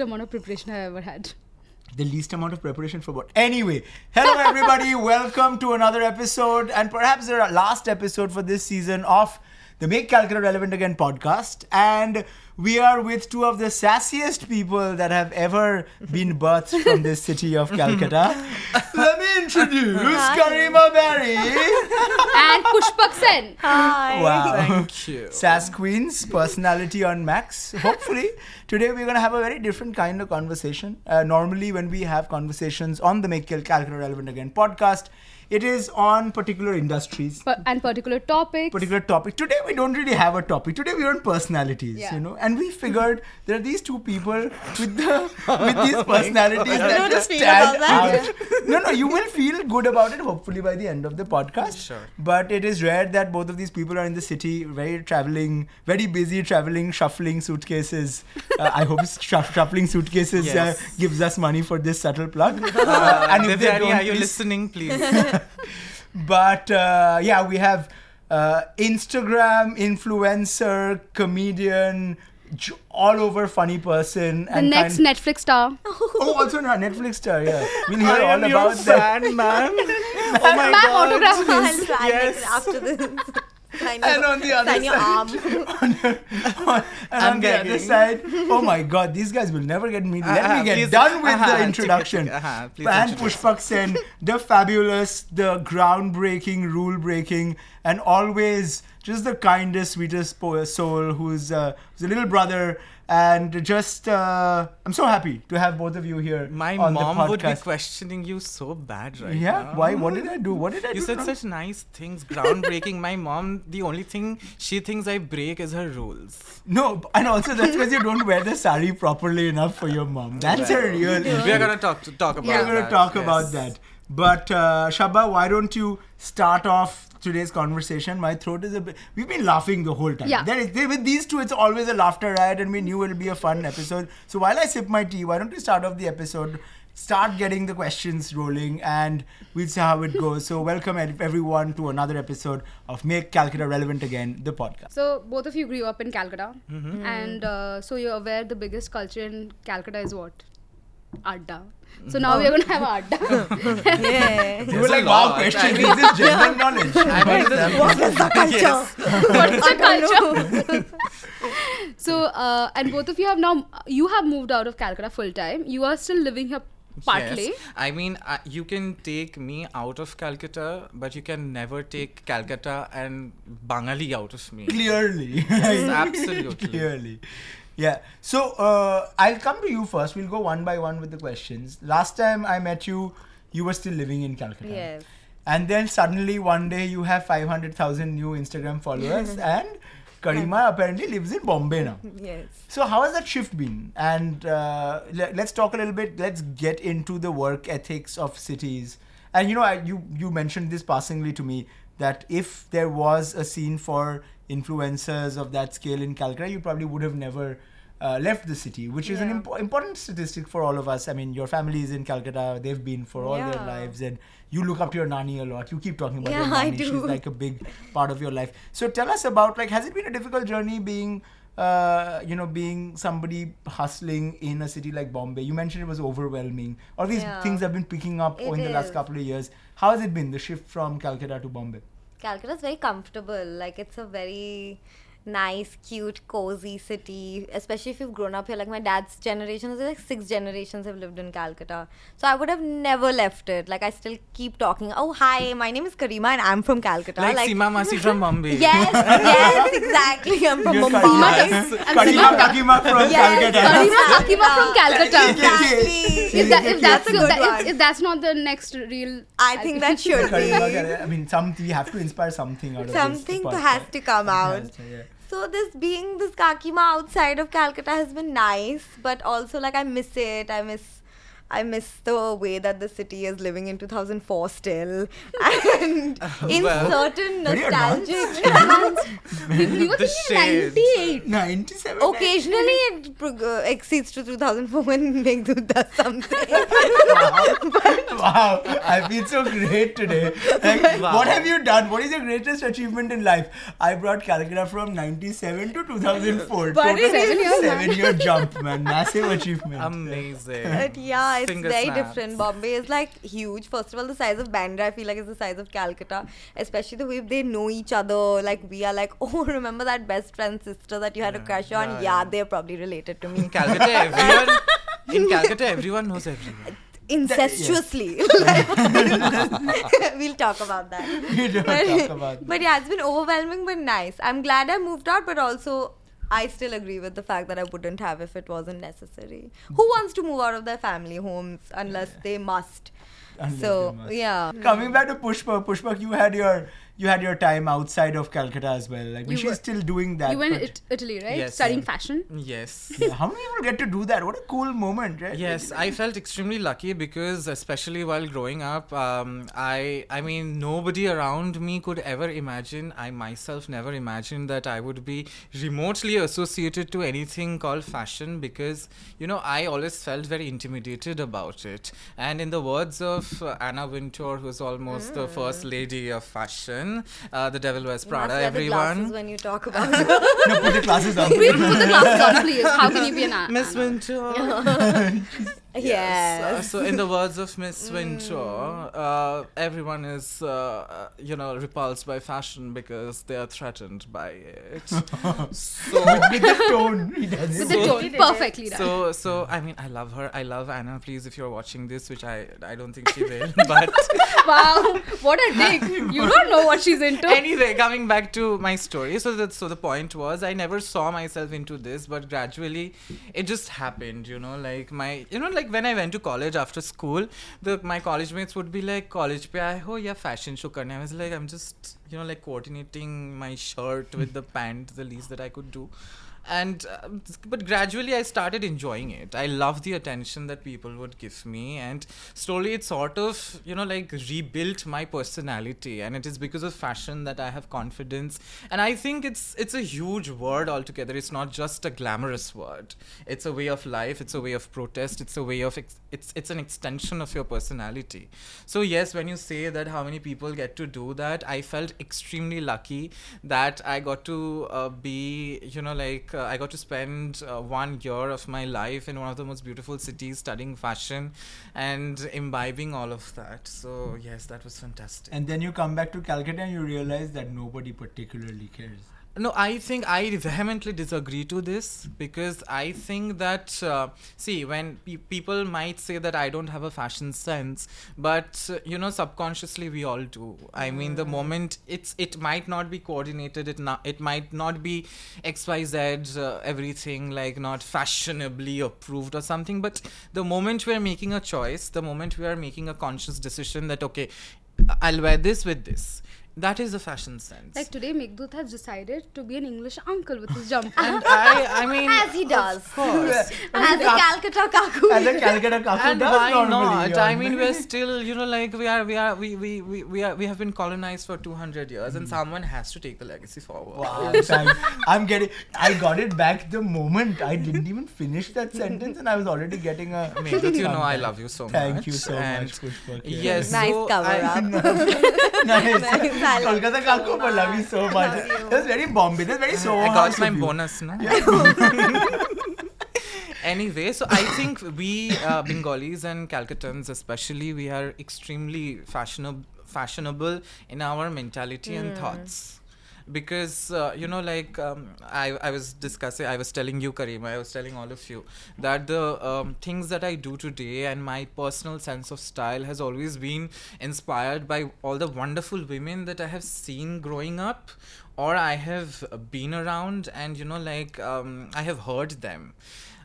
least amount of preparation I've ever had. the least amount of preparation for what? Anyway, hello everybody, welcome to another episode, and perhaps the last episode for this season of the Make Calcutta Relevant Again podcast. And we are with two of the sassiest people that have ever been birthed from this city of Calcutta. Let me introduce Kareema Barry. And Pushpak Sen. Hi. Wow. Thank you. Sass Queen's personality on Max. Hopefully, today we're going to have a very different kind of conversation. Uh, normally, when we have conversations on the Make Cal- Calcutta Relevant Again podcast, it is on particular industries, Per- and particular topics. particular topic. Today, we don't really have a topic. Today, we're on personalities, Yeah. you know. And we figured there are these two people with the with these personalities don't that know just stand about out. no, no, you will feel good about it. Hopefully, by the end of the podcast. Sure. But it is rare that both of these people are in the city, very traveling, very busy traveling, shuffling suitcases. Uh, I hope shuff- shuffling suitcases uh, gives us money for this subtle plug. Uh, and if they don't, are you please- listening, please? But uh, yeah, we have uh, Instagram influencer, comedian, j- all over funny person. the and next kind- Netflix star. Oh, also no, Netflix star. Yeah, we'll hear I all am your about that. fan, man. oh my Ma'am, god. autograph I'll please. Yes. after this. Sign And on the other side, arm. on, on- and I'm on the other side, oh my god, these guys will never get me. Let Uh-huh, me get please- done with uh-huh, the introduction. tick, tick, uh-huh, and. Pushpak Sen, the fabulous, the groundbreaking, rule breaking, and always just the kindest, sweetest soul who's, uh, who's a little brother. And just, uh, I'm so happy to have both of you here. My mom would be questioning you so bad right Yeah, now. why? What did I do? What did I You do? said wrong? such nice things, groundbreaking. My mom, the only thing she thinks I break is her rules. No, and also that's because you don't wear the sari properly enough for your mom. That's a real. We are gonna talk to talk about. We're going to that, talk yes. about that. But uh, Shabba, why don't you start off today's conversation? My throat is a bit. We've been laughing the whole time. Yeah. There is, there, with these two, it's always a laughter riot, and we knew it'll be a fun episode. So while I sip my tea, why don't we start off the episode? Start getting the questions rolling, and we'll see how it goes. So welcome everyone to another episode of Make Calcutta Relevant Again, the podcast. So both of you grew up in Calcutta, Mm-hmm. and uh, so you're aware the biggest culture in Calcutta is what? Adda. So now we're gonna have a adda. Yeah. You were There's a like, wow, question. I is this general knowledge? I mean, What is the culture? what is the culture? so uh, and both of you have now you have moved out of Calcutta full time. You are still living here partly. Yes. I mean, uh, you can take me out of Calcutta, but you can never take Calcutta and Bangali out of me. Clearly. Yes, absolutely. Clearly. Yeah. So uh, I'll come to you first. We'll go one by one with the questions. Last time I met you, you were still living in Calcutta. Yes. And then suddenly one day you have 500,000 new Instagram followers and Kareema apparently lives in Bombay now. Yes. So how has that shift been? And uh, le- let's talk a little bit. Let's get into the work ethics of cities. And you know, I, you you mentioned this passingly to me that if there was a scene for influencers of that scale in Calcutta, you probably would have never uh, left the city, which is an Yeah. impo- important statistic for all of us. I mean, your family is in Calcutta; they've been for all their lives, and you look up to your nani a lot. You keep talking about your Yeah, I nani; she's like a big part of your life. So tell us about like, has it been a difficult journey being? uh, you know, being somebody hustling in a city like Bombay, you mentioned it was overwhelming. All these Yeah. things have been picking up It in the last couple of years. How has it been, the shift from Calcutta to Bombay? Calcutta is very comfortable. Like it's a very nice, cute, cozy city. Especially if you've grown up here. Like my dad's generation is like six generations have lived in Calcutta. So I would have never left it. Like I still keep talking. Oh hi, my name is Kareema and I'm from Calcutta. Like, Seema Masi from Mumbai. Yes, yes, exactly. I'm from You're Mumbai. Kareema. Kareema Kakima from Yes, Calcutta. Kareema Akima from Calcutta. Exactly. If, that, if that's That's a good that, if, if that's not the next real, I think that should be. I mean, some we have to inspire something out of Something this. has to come out. To, yeah. So this being this Kakima outside of Calcutta has been nice, but also like I miss it. I miss I miss the way that the city is living in 2004 still, and in Well, certain Very nostalgic. we, we were The shades. 98. 97. Occasionally, it uh, exceeds to 2004 when Meghdut does something. wow, I feel so great today. Like, Wow. What have you done? What is your greatest achievement in life? I brought Calcutta from 97 to 2004. But Total Seven years, seven year jump, man. Massive achievement. Amazing. But yeah, it's Finger very snaps. different. Bombay is like huge. First of all, the size of Bandra, I feel like is the size of Calcutta. Especially the way they know each other. Like we are like, oh, remember that best friend sister that you had a crush on? yeah, Yeah, yeah. they're probably related to me. In Calcutta, everyone. In Calcutta, everyone knows everyone. Incestuously. we'll talk about that. We don't but, talk about but yeah, it's been overwhelming but nice. I'm glad I moved out, but also I still agree with the fact that I wouldn't have if it wasn't necessary. Who wants to move out of their family homes unless they must? Unless so they must. yeah. Coming back to Pushpa, Pushpa, you had your you had your time outside of Calcutta as well. Like, You she's were- still doing that. you went but- it- Italy, right? Yes, Studying fashion. Yes. Yeah, how many people get to do that? What a cool moment, right? Yes, I felt extremely lucky because, especially while growing up, um, I I mean nobody around me could ever imagine. I myself never imagined that I would be remotely associated to anything called fashion because you know I always felt very intimidated about it. And in the words of uh, Anna Wintour, who's almost the first lady of fashion, uh, the devil wears Prada. must wear the glasses Everyone. when you talk about no, put the glasses on. Wait, put the glasses on, please. How can you be an Miss Anna? Wintour. yes. Uh, so, in the words of Miss Mm. Wintour, uh, everyone is, uh, uh, you know, repulsed by fashion because they are threatened by it. so, with the tone. He does With it. the tone, perfectly done. so, so, I mean, I love her. I love Anna. Please, if you're watching this, which I, I don't think she will, but wow, what a dig! You don't know what she's into. anyway, coming back to my story. So that so the point was I never saw myself into this, but gradually it just happened, you know, like my you know, like when I went to college after school, the my college mates would be like, College pe aaye ho ya fashion show karne? I was like, I'm just you know, like coordinating my shirt with the pant, the least that I could do. And um, but gradually I started enjoying it. I love the attention that people would give me, and slowly it sort of you know like rebuilt my personality. And it is because of fashion that I have confidence. And I think it's it's a huge word altogether. It's not just a glamorous word. It's a way of life. It's a way of protest. It's a way of ex- it's it's an extension of your personality. So yes, when you say that how many people get to do that, I felt extremely lucky that I got to uh, be you know like uh, I got to spend uh, one year of my life in one of the most beautiful cities studying fashion and imbibing all of that. So yes, that was fantastic. And then you come back to Calcutta and you realize that nobody particularly cares. No, I think I vehemently disagree to this because I think that uh, see when pe- people might say that I don't have a fashion sense, but uh, you know subconsciously we all do. I mean, the moment it's it might not be coordinated, it not it might not be X Y Z uh, everything like not fashionably approved or something, but the moment we are making a choice, the moment we are making a conscious decision that okay, I'll wear this with this. That is a fashion sense. Like today, Meghdut has decided to be an English uncle with his jumper. and I, I mean, As he does. Of course. As a Calcutta Kaku. As a Calcutta Kaku and does why not? I mean, we're still, you know, like we are, we are, we, we, we, we are, we have been colonized for 200 years, and hmm. someone has to take the legacy forward. Wow, thank- I'm getting. I got it back the moment I didn't even finish that sentence, and I was already getting a. I mean, you know, I love you so much. Thank you so and much, Pushpa. Yes, Nice so cover I- up. nice. Nice, I love Kolkata you so Kaku, but love you so much. Love you. That's very Bombay. That's very so. I got my bonus now. anyway, so I think we uh, Bengalis and Calcuttans, especially, we are extremely fashionable, fashionable in our mentality and thoughts. Because uh, you know, like um, I, I was discussing, I was telling you, Kareema, I was telling all of you that the um, things that I do today and my personal sense of style has always been inspired by all the wonderful women that I have seen growing up or I have been around and you know like um, I have heard them.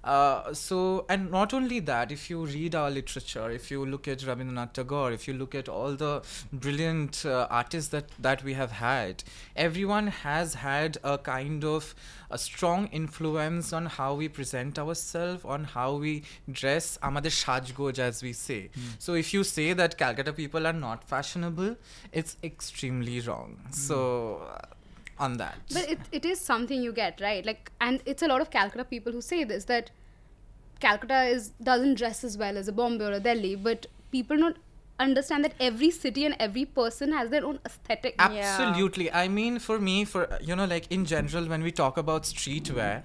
Uh, so and not only that if you read our literature if you look at Rabindranath Tagore if you look at all the brilliant uh, artists that that we have had everyone has had a kind of a strong influence on how we present ourselves on how we dress আমাদের সাজগোজ as we say so if you say that Calcutta people are not fashionable it's extremely wrong so uh, on that. But it, it is something you get, right? Like, and it's a lot of Calcutta people who say this that Calcutta is doesn't dress as well as a Bombay or a Delhi, but people don't understand that every city and every person has their own aesthetic. Absolutely. I mean, for me, for you know, like in general, when we talk about streetwear,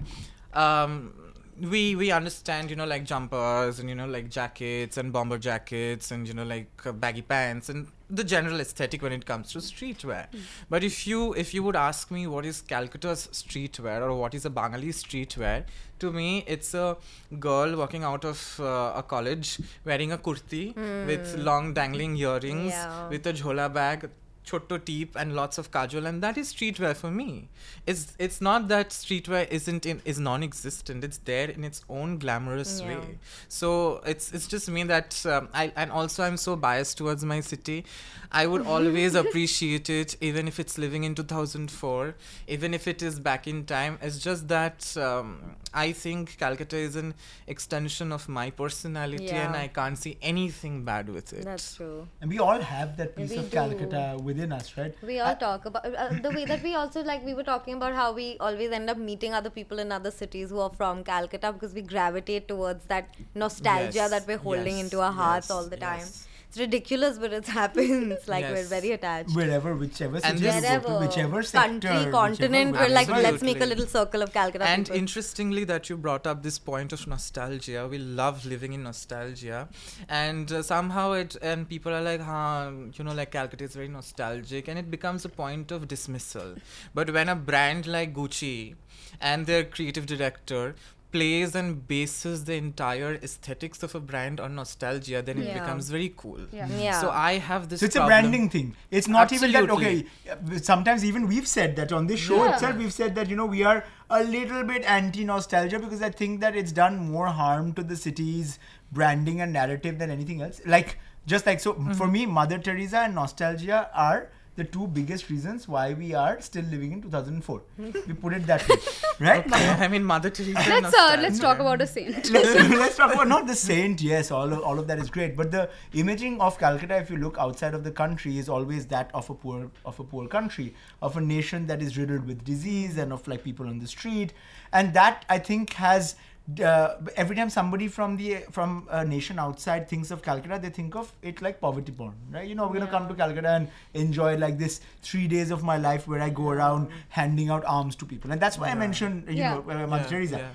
um, we we understand, you know, like jumpers and you know, like jackets and bomber jackets and you know, like uh, baggy pants and the general aesthetic when it comes to streetwear. But if you if you would ask me what is Calcutta's streetwear or what is a Bangali streetwear, to me it's a girl walking out of uh, a college wearing a kurti with long dangling earrings Yeah. with a jhola bag chotto teep and lots of kajal and that is streetwear for me it's it's not that streetwear isn't in is non-existent it's there in its own glamorous Yeah. way so it's it's just me that um, I and also I'm so biased towards my city. I would always appreciate it, even if it's living in 2004, even if it is back in time. It's just that um, I think Calcutta is an extension of my personality, and I can't see anything bad with it. That's true. And we all have that piece of do. Calcutta within us, right? We all talk about uh, the way that we also like we were talking about how we always end up meeting other people in other cities who are from Calcutta because we gravitate towards that nostalgia Yes, that we're holding yes, into our hearts yes, all the time. Yes. It's ridiculous, but it happens. Like we're very attached. Wherever, whichever And city go to, Wherever whichever sector, country, continent, whichever we're like, website. let's make a little circle of Calcutta And people. interestingly, that you brought up this point of nostalgia. We love living in nostalgia, and uh, somehow it and people are like, "Huh, you know, like Calcutta is very nostalgic," and it becomes a point of dismissal. But when a brand like Gucci and their creative director plays and bases the entire aesthetics of a brand on nostalgia, then it Yeah. becomes very cool. Yeah. yeah. So I have this. So it's a branding thing. It's not even that okay. uh, Sometimes even we've said that on this show Yeah. itself. We've said that you know we are a little bit anti nostalgia because I think that it's done more harm to the city's branding and narrative than anything else. Like just like so Mm-hmm. for me, Mother Teresa and nostalgia are the two biggest reasons why we are still living in 2004. we put it that way, right? I mean, Mother Teresa. Let's uh, nostalgia. let's talk about a saint. let's, let's talk about not the saint yes all of, all of that is great but the imaging of calcutta if you look outside of the country is always that of a poor of a poor country of a nation that is riddled with disease and of like people on the street and that i think has uh, every time somebody from the from a nation outside thinks of Calcutta, they think of it like poverty porn, right? You know, we're gonna come to Calcutta and enjoy like this three days of my life where I go around handing out arms to people, and that's why I mentioned you Yeah. know uh, Mother Yeah, Teresa yeah.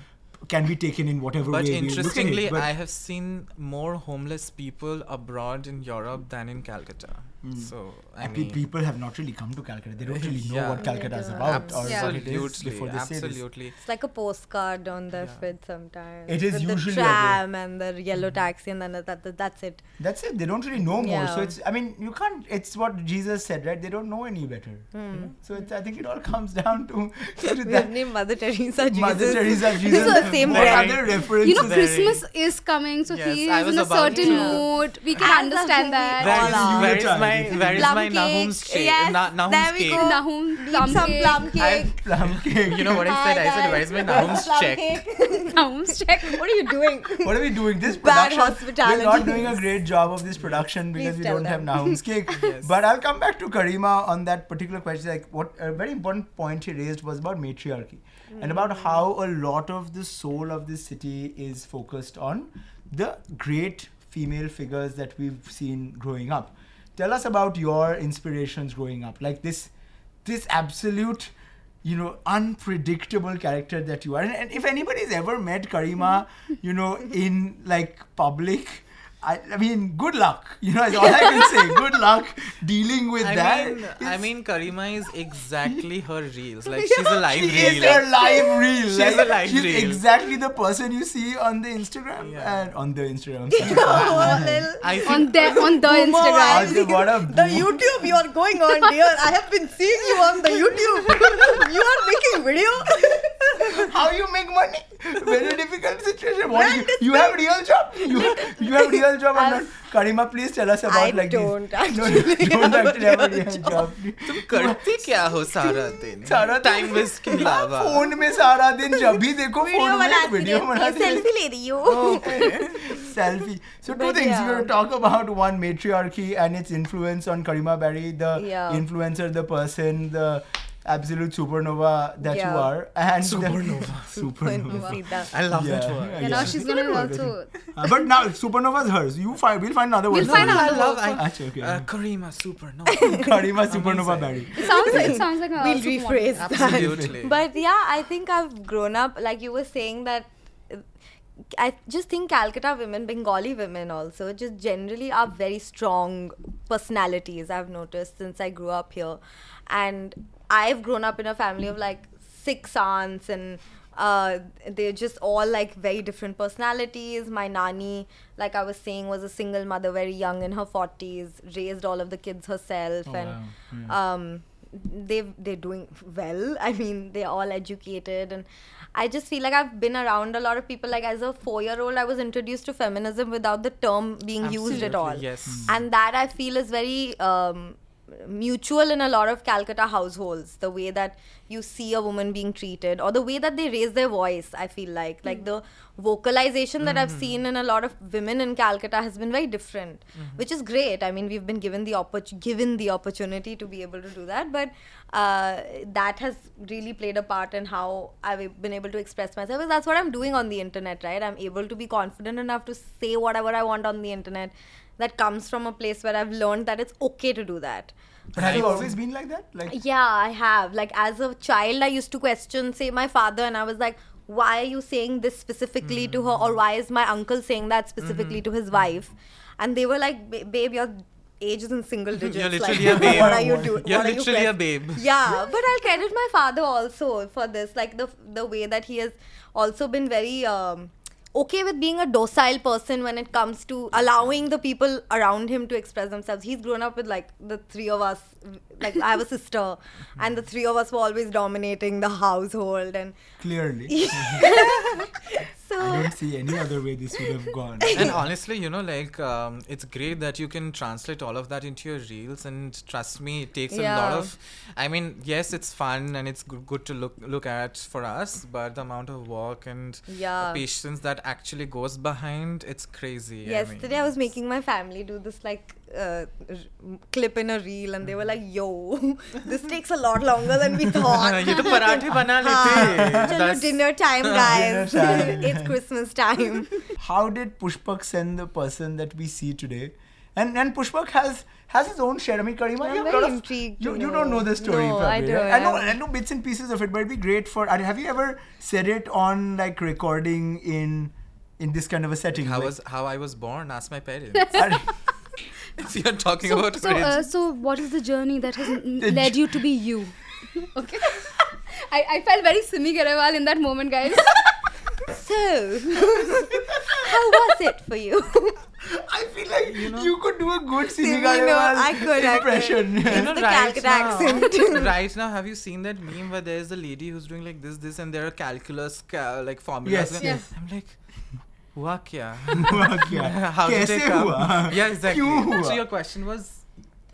Can be taken in whatever But way we look at it, interestingly, but- I have seen more homeless people abroad in Europe than in Calcutta. Hmm. So I and mean, people have not really come to Calcutta. They don't really know Yeah. what Calcutta is about don't. or what it is absolutely, before they say this. absolutely. It's like a postcard on their Yeah. fridge sometimes. It is with usually the tram and the yellow hmm. taxi, and then that, that, that's it. That's it. They don't really know more. So it's. I mean, you can't. It's what Jesus said, right? They don't know any better. you hmm. know? So it's, I think it all comes down to, to We have that. named Mother Teresa Jesus. Mother Teresa, Jesus. This is the same what brand. other references? You know, Very- Christmas is coming, so Yes, he I is was in a about certain to- mood. We As can a understand movie that. Where all is, out. where is Yuletide. my where is Plum my cake. Nahoum's cake? Yes, Na- Nahoum's there we cake. go. Nahoum, Need plum some cake. plum cake. I- Plum cake. You know what I Hi, said? I said, guys. where's my Where's Nahoum's the plum check? cake? Nahoum's check. what are you doing? what are we doing? This Bad production. We're hospitality. not doing a great job of this production because Please we tell don't have them. Nahoum's cake. Yes. But I'll come back to Kareema on that particular question. Like, what a very important point he raised was about matriarchy and about Mm. how a lot of the soul of this city is focused on the great female figures that we've seen growing up. Tell us about your inspirations growing up. Like this, this absolute you know, unpredictable character that you are. And, and if anybody's ever met Kareema, you know, in like public, I, I mean, good luck. You know, that's all I can say. Good luck dealing with I that. mean, I mean, Kareema is exactly her reels. Like she's a live she reel. is a live reel. She's like, a live she's reel. exactly the person you see on the Instagram Yeah. and on the Instagram. I'm such a oh, little. Think on the on the Instagram. Also, The. YouTube you are going on, dear. I have been seeing you on the YouTube. you are making video. How you make money? Very difficult situation. What you, you have real job. You, you have real job. I'm not. Karima, please tell us about I like don't these. actually No, don't have actually have a real job. तुम करते क्या हो सारा दिन सारा time waste के अलावा phone में सारा दिन जब भी देखो फ़ोन में वीडियो है, बनाती सेल्फी ले रही हो selfie. So two things yeah. we're going to talk about: one, matriarchy and its influence on Karima Berry, the Yeah. influencer, the person, the absolute supernova that you are. And Supernova. supernova. I love that Yeah. word. Yeah, Yeah, now she's gonna a good word, I also. Uh, but now supernova's hers. You find we'll find another We'll word. find for another. I love. word for- I, Achha, okay. uh, Kareema Supernova. Kareema supernova Amazing. baddie. It sounds. It sounds like a. We'll supermodel. rephrase that. Absolutely. But yeah, I think I've grown up, like you were saying that. uh, I just think Calcutta women, Bengali women also, just generally are very strong personalities. I've noticed since I grew up here, and I've grown up in a family of like six aunts, and uh, they're just all like very different personalities. My nanny, like I was saying, was a single mother, very young in her forties, raised all of the kids herself, Oh, and wow. Yeah. um they they're doing well i mean they're all educated and i just feel like i've been around a lot of people like as a 4 year old i was introduced to feminism without the term being used at all Absolutely, Yes. and that i feel is very um, mutual in a lot of calcutta households the way that you see a woman being treated or the way that they raise their voice i feel like. Like the vocalization that i've seen in a lot of women in calcutta has been very different which is great. I mean we've been given the oppor- given the opportunity to be able to do that but uh, that has really played a part in how i've been able to express myself Because that's what i'm doing on the internet right? I'm able to be confident enough to say whatever i want on the internet that comes from a place where i've learned that it's okay to do that But have you always been like that? Like yeah, I have. Like as a child, I used to question, say, my father, and I was like, "Why are you saying this specifically to her, or why is my uncle saying that specifically to his wife?" And they were like, "Ba- "Babe, your age is in single digits. You're like, literally a babe. What are you doing? You're what are you literally a babe. Yeah, but I'll credit my father also for this. Like the the way that he has also been very. Um, okay with being a docile person when it comes to allowing the people around him to express themselves. He's grown up with like the three of us. Like I have a sister, and the three of us were always dominating the household, and clearly. so I don't see any other way this would have gone. and honestly, you know, like um, it's great that you can translate all of that into your reels. And trust me, it takes a lot of. I mean, yes, it's fun and it's good, good to look look at for us, but the amount of work and Yeah. patience that actually goes behind, it's crazy. yesterday I, I, was making my family do this like uh, clip in a reel and they were like yo this takes a lot longer than we thought ye to parathe bana lete chalo dinner time guys dinner time. it's christmas time how did pushpak Sen the person that we see today and and Pushpak has has his own share. I mean, Kareema, I'm of. You, you don't know the story, no, probably. I, do, right? I know bits and pieces of it, but it'd be great for. Have you ever said it on like recording in in this kind of a setting? How was how I was born? Ask my parents. I- if you're talking So, about so, uh, so what is the journey that has led you to be you? okay. I, I felt very Simi Garewal in that moment, guys. So, how was it for you? I feel like you, know, you could do a good Simi Simi, Garewal I could, I could. impression. It's know, the right Calcutta now- accent. right now, have you seen that meme where there's a lady who's doing like this, this, and there are calculus ca- like formulas? Yes, yes. I'm like, हुआ क्या हुआ क्या how कैसे did it हुआ yeah exactly क्यों हुआ so your question was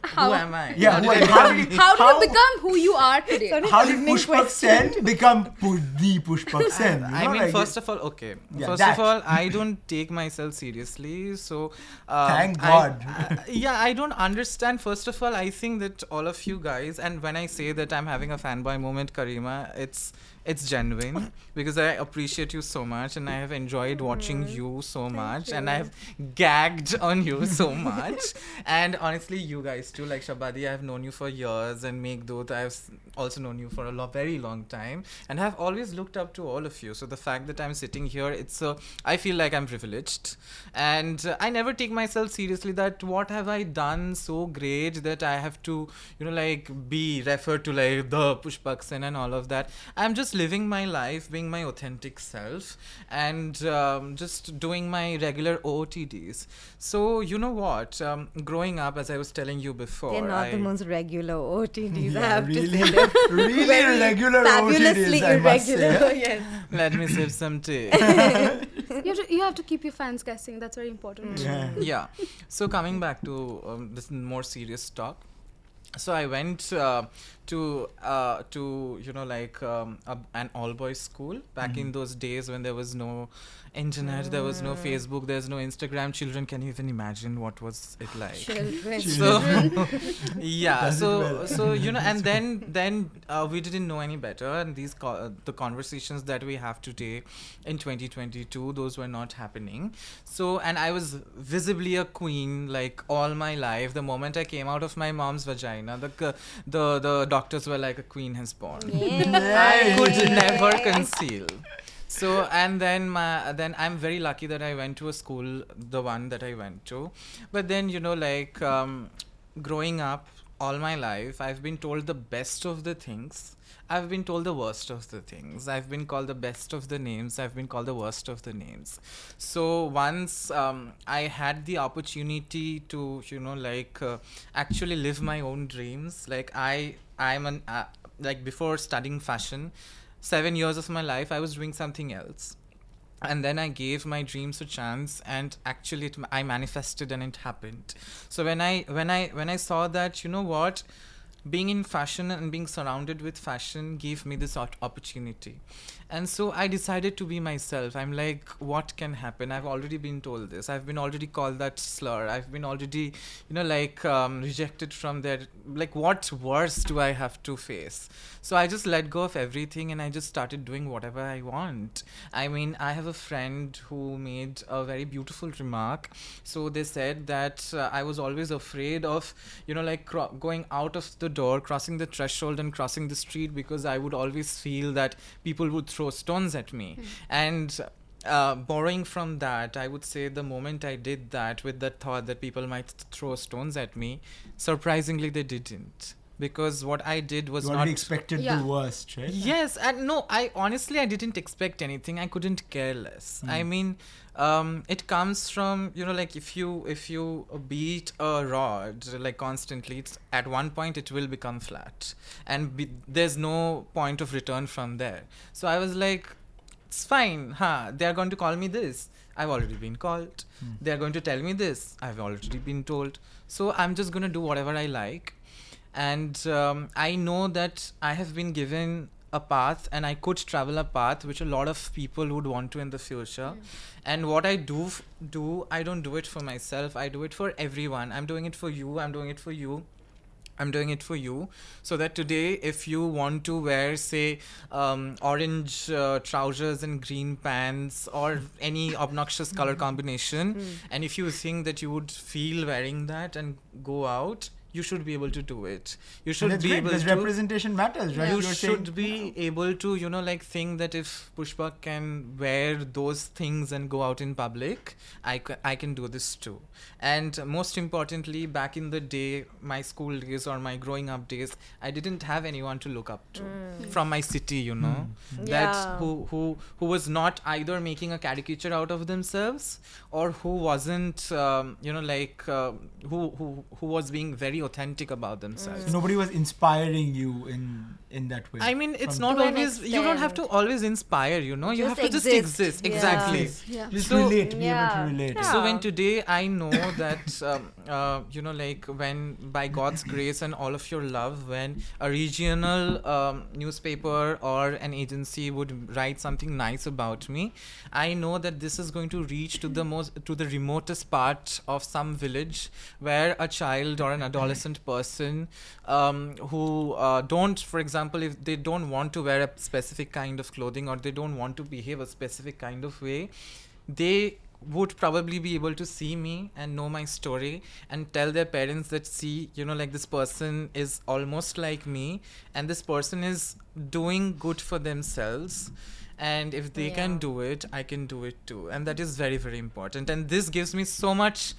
How, who am I? Yeah. How did, how did how, you become who you are today? How did Pushpak Sen become the Pushpak Sen? I mean, like first of all, okay. Yeah, first that. of all, I don't take myself seriously. So, um, thank God. I, I, yeah, I don't understand. First of all, I think that all of you guys, and when I say that I'm having a fanboy moment, Kareema, it's it's genuine because I appreciate you so much, and I have enjoyed watching you so much, and I have gagged on you so much. and honestly, you guys too, like Shabadi, I have known you for years, and Meghdut, I have also known you for a lo- very long time, and I've always looked up to all of you. So the fact that I'm sitting here, it's a, I feel like I'm privileged, and uh, I never take myself seriously. That what have I done so great that I have to, you know, like be referred to like the Pushpak Sen and all of that. I'm just living my life, being my authentic self, and um, just doing my regular OOTDs. So you know what? Um, growing up, as I was telling you before, They're not I, the most regular OOTDs, I Yeah, have really, to say. They're really very irregular fabulously OOTDs, I must say. irregular. yes. let me sip some tea. You have, to, you have to keep your fans guessing. That's very important. Yeah. yeah. So coming back to um, this more serious talk. So I went uh, to uh, to you know like um, a, an all boys school back in those days when there was no internet, there was no Facebook, there's no Instagram. Children can you even imagine what was it like? Children. so yeah so well. so you know and then then uh, we didn't know any better and these co- uh, the conversations that we have today in 2022 those were not happening so and i was visibly a queen like all my life the moment i came out of my mom's vagina the the the doctors were like a queen has born I could never conceal. So and then my then I'm very lucky that I went to a school, the one that I went to. But then you know like um, growing up all my life, I've been told the best of the things. I've been told the worst of the things. I've been called the best of the names. I've been called the worst of the names. So once um, I had the opportunity to, you know, like uh, actually live my own dreams. Like I, I'm an uh, like before studying fashion, seven years of my life I was doing something else. And then I gave my dreams a chance, and actually, it, I manifested, and it happened. So when I when I when I saw that, you know what, being in fashion and being surrounded with fashion gave me this opportunity and so i decided to be myself. I'm like what can happen? I've already been told this. I've been already called that slur. I've been already you know like um, rejected from there. Like what worse do i have to face? So i just let go of everything and i just started doing whatever i want. I mean i have a friend who made a very beautiful remark. So they said that uh, i was always afraid of you know like cro- going out of the door crossing the threshold and crossing the street because i would always feel that people would throw stones at me and uh, borrowing from that, I would say the moment I did that with the thought that people might th- throw stones at me, surprisingly they didn't. Because what I did was You not expected Yeah. the worst, right? Yes, and no, I honestly I didn't expect anything. I couldn't care less. Hmm. I mean, um, it comes from you know like if you if you beat a rod like constantly, it's at one point it will become flat, and be, there's no point of return from there. So I was like, it's fine, huh? They are going to call me this. I've already been called. Hmm. They are going to tell me this. I've already been told. So I'm just gonna do whatever I like and um, I know that I have been given a path and I could travel a path which a lot of people would want to in the future. And what I do f- do, I don't do it for myself. I do it for everyone. I'm doing it for you. I'm doing it for you. I'm doing it for you so that today, if you want to wear, say, um, orange uh, trousers and green pants or any obnoxious color combination, and if you think that you would feel wearing that and go out, you should be able to do it. You should be great, able because to representation matters, right? you You're should saying- be able to you know like think that if pushpa can wear those things and go out in public i, ca- I can do this too and most importantly back in the day my school days or my growing up days i didn't have anyone to look up to from my city you know that Yeah. who who who was not either making a caricature out of themselves or who wasn't um, you know like uh, who who who was being very authentic about themselves. Nobody was inspiring you in in that way. I mean, it's not always. You don't have to always inspire. You know, you Just have to just exist. exist. Yeah. Exactly. Yeah. Just So- relate, be able Yeah. to relate. Yeah. So when today I know that um, uh, you know, like when by God's grace and all of your love, when a regional um, newspaper or an agency would write something nice about me, I know that this is going to reach to the most to the remotest part of some village where a child or an adolescent person um, who uh, don't, for example, if they don't want to wear a specific kind of clothing or they don't want to behave a specific kind of way, they would probably be able to see me and know my story and tell their parents that see you know like this person is almost like me and this person is doing good for themselves and if they can do it i can do it too. And that is very very important. And this gives me so much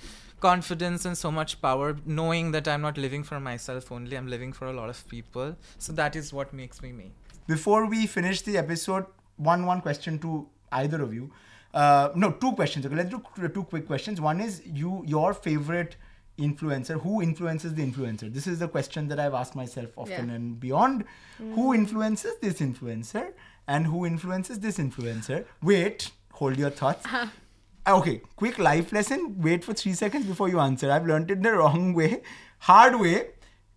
confidence and so much power knowing that i'm not living for myself only i'm living for a lot of people so that is what makes me me Before we finish the episode, one one question to either of you. Uh, no, two questions. Okay, let's do two quick questions. One is you, your favorite influencer. Who influences the influencer? This is the question that I've asked myself often Yeah. and beyond. Who influences this influencer and who influences this influencer? Wait, hold your thoughts. Uh, Okay, quick life lesson. Wait for three seconds before you answer. I've learned it the wrong way, hard way.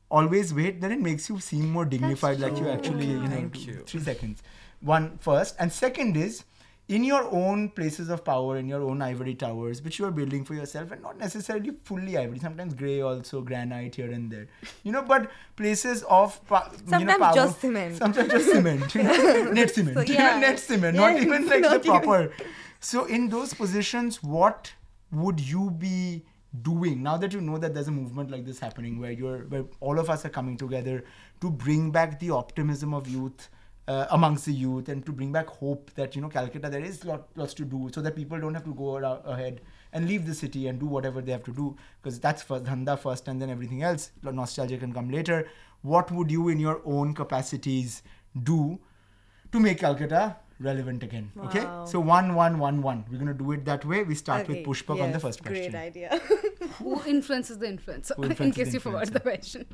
always wait, then it makes you seem more dignified, like you actually, you know, Thank you. three seconds. One first, and second is in your own places of power, in your own ivory towers, which you are building for yourself, and not necessarily fully ivory. Sometimes grey, also granite here and there, you know. But places of pa- you know, Sometimes power, just cement. Sometimes just cement, you know, net cement, So, even yeah. net cement, not even like the not even- proper. So in those positions, what would you be doing? Now that you know that there's a movement like this happening where you're where all of us are coming together to bring back the optimism of youth uh, amongst the youth and to bring back hope that you know Calcutta there is lot, lots to do so that people don't have to go ahead and leave the city and do whatever they have to do because that's first dhanda first and then everything else. Nostalgia can come later. What would you in your own capacities do to make Calcutta relevant again. Okay, so one, one, one, one. We're gonna do it that way. We start Okay, with Pushpak on the first question. Great idea. Who influences the influencer? Who in case you forgot the question.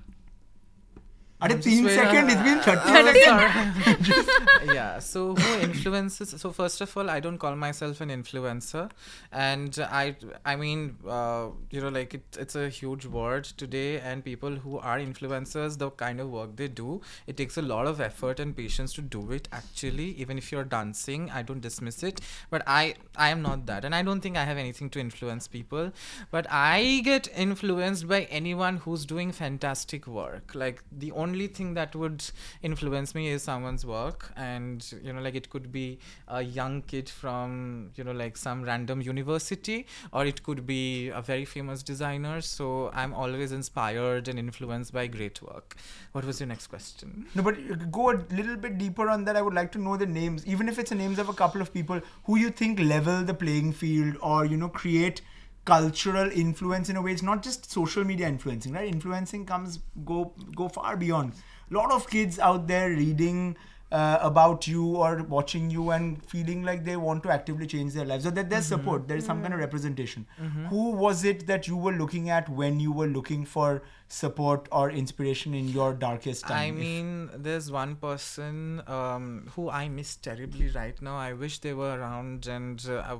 Are just teen wait, second? uh, It's been 30 Oh, seconds. yeah. So who influences? So first of all, I don't call myself an influencer, and I, I mean, uh, you know, like it, it's a huge word today, and people who are influencers, the kind of work they do, it takes a lot of effort and patience to do it. Actually, even if you're dancing, I don't dismiss it, but I, I am not that, and I don't think I have anything to influence people, but I get influenced by anyone who's doing fantastic work. Like the only thing that would influence me is someone's work. And you know like it could be a young kid from you know like some random university or it could be a very famous designer. So i'm always inspired and influenced by great work. What was your next question? No, but go a little bit deeper on that. I would like to know the names, even if it's the names of a couple of people who you think level the playing field or you know create cultural influence in a way. It's not just social media influencing, right? Influencing comes go go far beyond. A lot of kids out there reading. Uh, about you or watching you and feeling like they want to actively change their lives so that there's support there is some kind of representation who was it that you were looking at when you were looking for support or inspiration in your darkest time I if- mean, there's one person um, who I miss terribly right now. I wish they were around, and uh,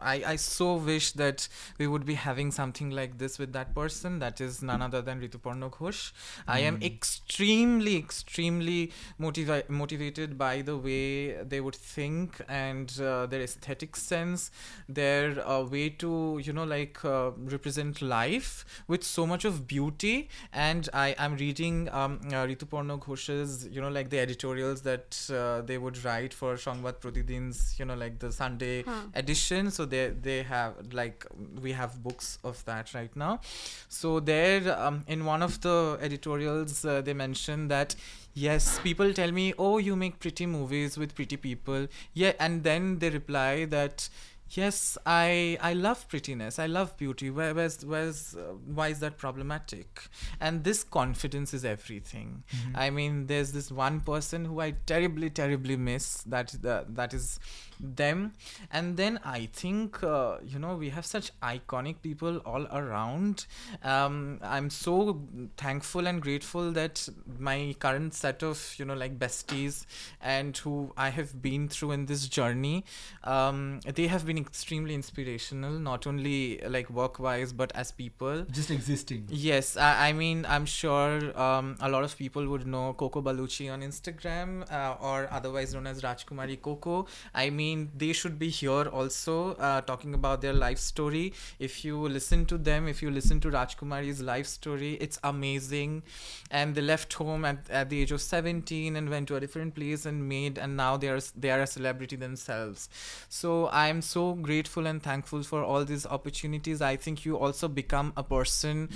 I, I so wish that we would be having something like this with that person. That is none other than Rituparno Ghosh. I am extremely, extremely motivi- motivated by the way they would think and uh, their aesthetic sense, their uh, way to, you know, like uh, represent life with so much of beauty. And I am reading um, uh, Rituparno Ghosh's, you know, like the editorials that uh, they would write for Sangbad Pratidin's, you know, like the Sunday Huh. edition. So they they have like we have books of that right now. So there, um, in one of the editorials, uh, they mention that yes, people tell me, oh, you make pretty movies with pretty people. Yeah, and then they reply that. Yes, I I love prettiness. I love beauty. Where, where's where's uh, why is that problematic? And this confidence is everything. I mean, there's this one person who I terribly terribly miss. That uh, that is them. And then i think uh, you know we have such iconic people all around. Um, i'm so thankful and grateful that my current set of you know like besties and who i have been through in this journey um, they have been extremely inspirational not only like work wise but as people. Just existing. Yes, I, I mean, I'm sure um, a lot of people would know Coco Baluchi on Instagram uh, or otherwise known as Rajkumari Coco. I mean, they should be here also uh, talking about their life story. If you listen to them, if you listen to Rajkumari's life story, it's amazing. And they left home at, at the age of 17 and went to a different place and made, and now they are, they are a celebrity themselves. So I'm so grateful and thankful for all these opportunities. I think you also become a person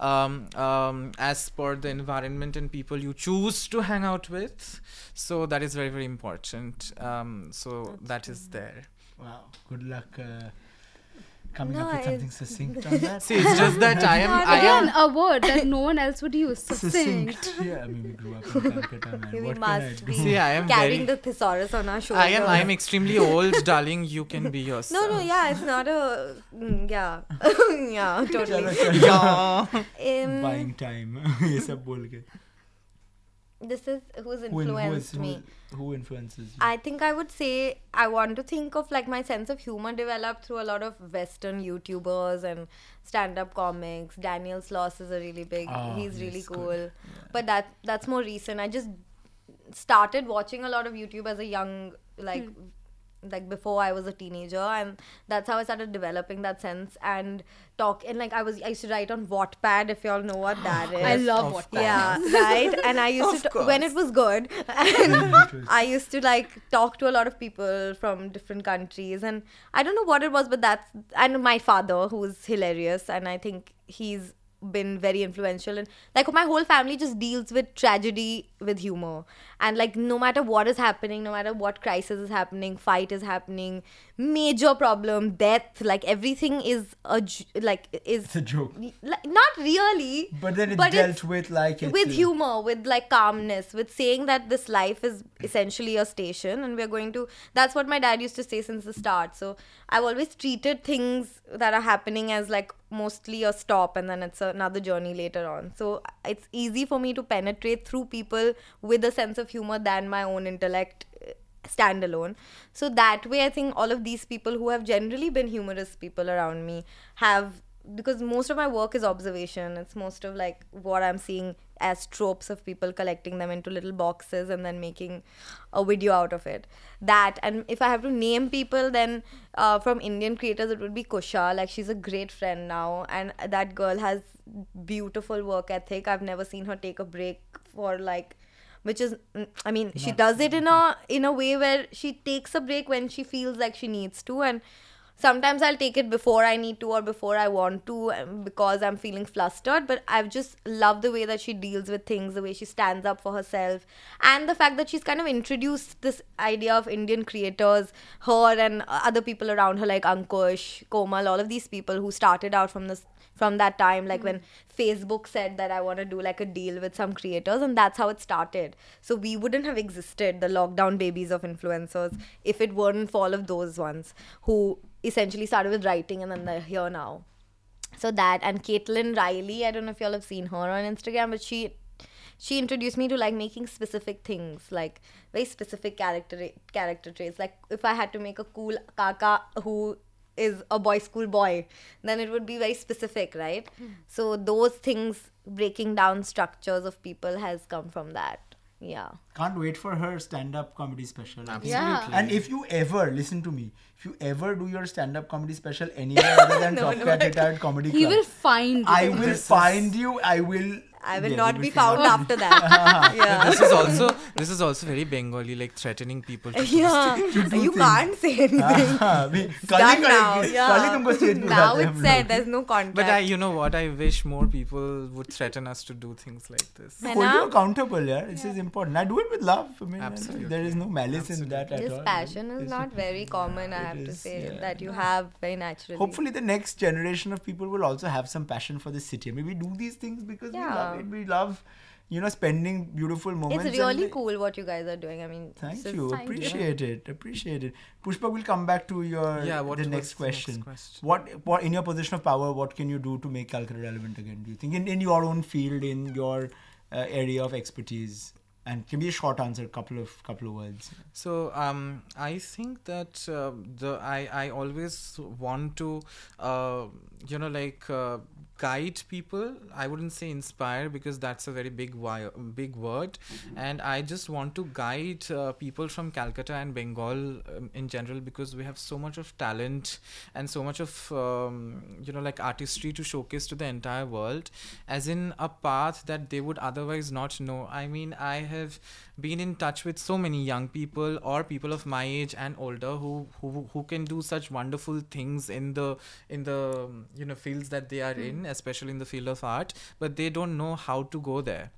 um, um, as per the environment and people you choose to hang out with. So that is very, very important. Um, so That's is there. wow good luck uh, coming No, up with I- something succinct on that See, it's just that I am. I Again, am. a word that no one else would use. Succinct. yeah i mean we grew up in calcutta man we what must can be I do? See, I am carrying very. the thesaurus on our shoulders. I am. I am extremely old, darling. You can be yourself. No, no, yeah, it's not a. Mm, yeah, yeah, चलो, totally. चलो. Yeah. Um, buying time ये सब बोल के this is who's Who, in- who, influenced me. who, who influences you? I think I would say I want to think of like my sense of humor developed through a lot of Western YouTubers and stand-up comics. Daniel Sloss is a really big. Oh, he's really yes, good. cool. But that that's more recent. I just started watching a lot of YouTube as a young like hmm. Like before I was a teenager and that's how I started developing that sense and talk and like I was I used to write on Wattpad if y'all know what that is. I love Of what Yeah, right. And I used Of to t- when it was good, and I used to like talk to a lot of people from different countries, and I don't know what it was, but that's and my father who's hilarious, and I think he's been very influential and like my whole family just deals with tragedy with humor and like no matter what is happening no matter what crisis is happening fight is happening major problem death like everything is a like is it's a joke. like, not really But then it's but dealt it's with like it's with humor with like calmness with saying that this life is essentially a station and we're going to that's what my dad used to say since the start. So i've always treated things that are happening as like mostly a stop and then it's another journey later on. So it's easy for me to penetrate through people with a sense of humor than my own intellect uh, standalone. So that way i think all of these people who have generally been humorous people around me have because most of my work is observation. It's most of like what i'm seeing as tropes of people collecting them into little boxes and then making a video out of it. That and if i have to name people then uh, from indian creators it would be kusha like she's a great friend now and that girl has beautiful work ethic. I've never seen her take a break for like which is mm, i mean she does it in a in a way where she takes a break when she feels like she needs to and sometimes i'll take it before i need to or before i want to um, because i'm feeling flustered but i've just loved the way that she deals with things the way she stands up for herself and the fact that she's kind of introduced this idea of indian creators her and other people around her like ankush komal all of these people who started out from this from that time like when facebook said that i want to do like a deal with some creators and that's how it started. So we wouldn't have existed the lockdown babies of influencers if it weren't for all of those ones who essentially started with writing and then they're here now. So that and caitlin reilly i don't know if y'all have seen her on instagram but she she introduced me to like making specific things like very specific character character traits. Like if i had to make a cool kaka who is a boy school boy then it would be very specific right? Hmm. So those things breaking down structures of people has come from that yeah Can't wait for her stand-up comedy special. Absolutely. Yeah. And if you ever listen to me, if you ever do your stand-up comedy special anywhere other than No, Top no, Cat I Retired Comedy He Club, will find I you. will This is- find you. I will. I will yeah, not be found after that. yeah. This is also this is also very Bengali, like threatening people. yeah, you can't say anything. it's done now. Yeah. now it's said. There's no contract. But I, you know what? I wish more people would threaten us to do things like this. Hold you accountable, yeah. This yeah. is important. I do it with love. I mean, Absolutely. there is no malice Absolutely. in that at this all. This passion is it's not very common. I have is, to say yeah. that you have very naturally. Hopefully, the next generation of people will also have some passion for the city. Maybe do these things because we love yeah. it. We love, you know, spending beautiful moments. it's really we- cool what you guys are doing i mean Thank you. Thank you. Appreciate it. Appreciate it. Pushpa will come back to your Yeah, what the next question. next question? What what in your position of power, what can you do to make Calcutta relevant again? Do you think in, in your own field, in your uh, area of expertise? And can be a short answer, couple of couple of words. So um, I think that uh, the I I always want to uh, you know like uh, guide people. I wouldn't say inspire because that's a very big wi- big word, and I just want to guide uh, people from Calcutta and Bengal um, in general because we have so much of talent and so much of um, you know like artistry to showcase to the entire world, as in a path that they would otherwise not know. I mean, I have been in touch with so many young people or people of my age and older who who, who can do such wonderful things in the in the you know fields that they are in especially in the field of art but they don't know how to go there.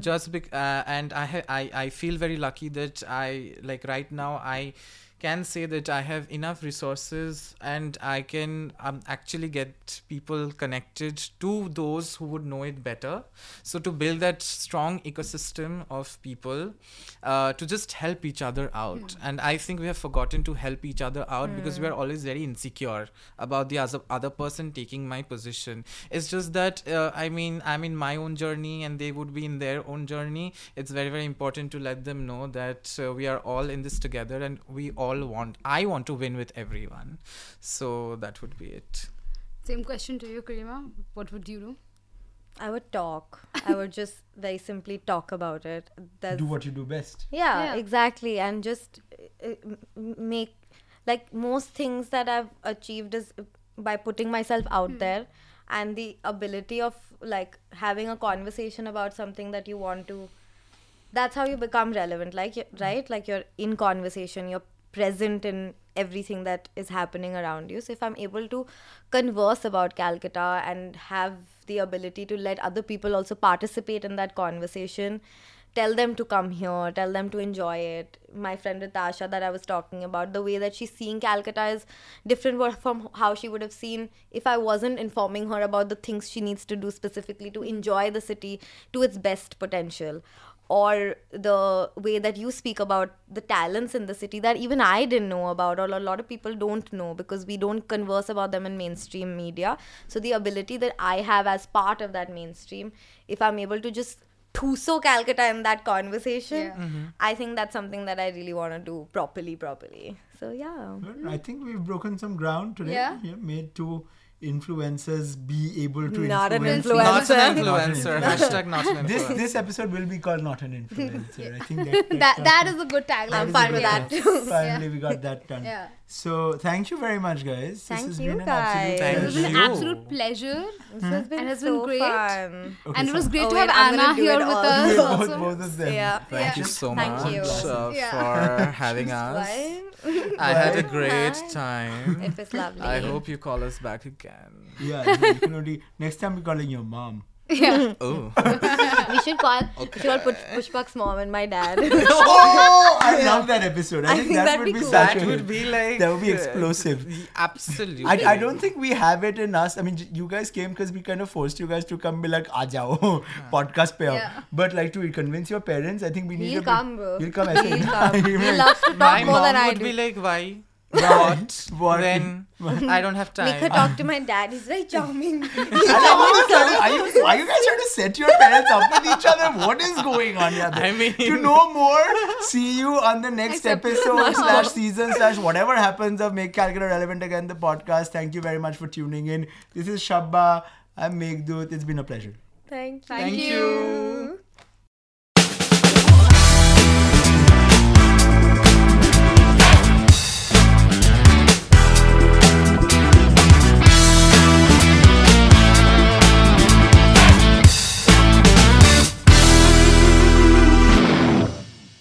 Just bec- uh, and I, ha- I i feel very lucky that i like right now i can say that I have enough resources and I can um, actually get people connected to those who would know it better. So to build that strong ecosystem of people uh, to just help each other out. And I think we have forgotten to help each other out because we are always very insecure about the other, other person taking my position. It's just that, uh, I mean, I'm in my own journey and they would be in their own journey. It's very, very important to let them know that uh, we are all in this together and we all want, I want to win with everyone. So that would be it. Same question to you, Kareema. What would you do? I would talk. I would just very simply talk about it. That's, Do what you do best. yeah, Yeah. exactly. And just uh, m- m- make, like, most things that I've achieved is uh, by putting myself out hmm. there and the ability of, like, having a conversation about something that you want to. That's how you become relevant, like, hmm. right? Like, you're in conversation, you're present in everything that is happening around you. So, if I'm able to converse about Calcutta and have the ability to let other people also participate in that conversation, tell them to come here, tell them to enjoy it. My friend Natasha that I was talking about, the way that she's seeing Calcutta is different from how she would have seen if I wasn't informing her about the things she needs to do specifically to enjoy the city to its best potential. Or the way that you speak about the talents in the city that even I didn't know about, or a lot of people don't know because we don't converse about them in mainstream media. So, the ability that I have as part of that mainstream, if I'm able to just Thuso Calcutta in that conversation, Yeah. Mm-hmm. I think that's something that I really want to do properly, properly. So yeah. Well, I think we've broken some ground today. Yeah. made two influencers be able to Not an influence Not Influencer. an influencer. Hashtag not an This influencer. this episode will be called not an influencer. I think that That that is a good tagline. I'm fine with that one. too. Finally, we got that done. Yeah. So thank you very much, guys. Thank this has you, been an guys. absolute Thank It was an you. absolute pleasure. This has been And it's so been great. fun. Okay, and it was great Oh, to wait, have I'm Anna here with us. both, also. both of them. Yeah. Thank Thank you. you so Thank much you. uh, Yeah. for having us. I had a Fine. great time. It was lovely. I hope you call us back again. Yeah, you can only next time we're calling your mom. Yeah. oh. we should call. Okay. We should all put Pushpak's mom and my dad. oh, I yeah. love that episode. I, I think, think, that would be, cool. that would be like that would be uh, explosive. Absolutely. I, I don't think we have it in us. I mean, you guys came because we kind of forced you guys to come. Be like, ajao, yeah. podcast pe yeah. But like to convince your parents, I think we need. You'll a come, bro. You'll come. He'll come. he loves to talk my more than I do. My mom would be like, why? What? What? What? When? I don't have time. Make her talk to my dad. He's very charming. Are you, are you guys trying to set your parents up with each other? What is going on here? I mean- to know more, see you on the next Next episode episode. slash season slash whatever happens of Make Calcutta Relevant Again, the podcast. Thank you very much for tuning in. This is Shabba. I'm Meghdut. It's been a pleasure. Thank you. Thank Thank you. you.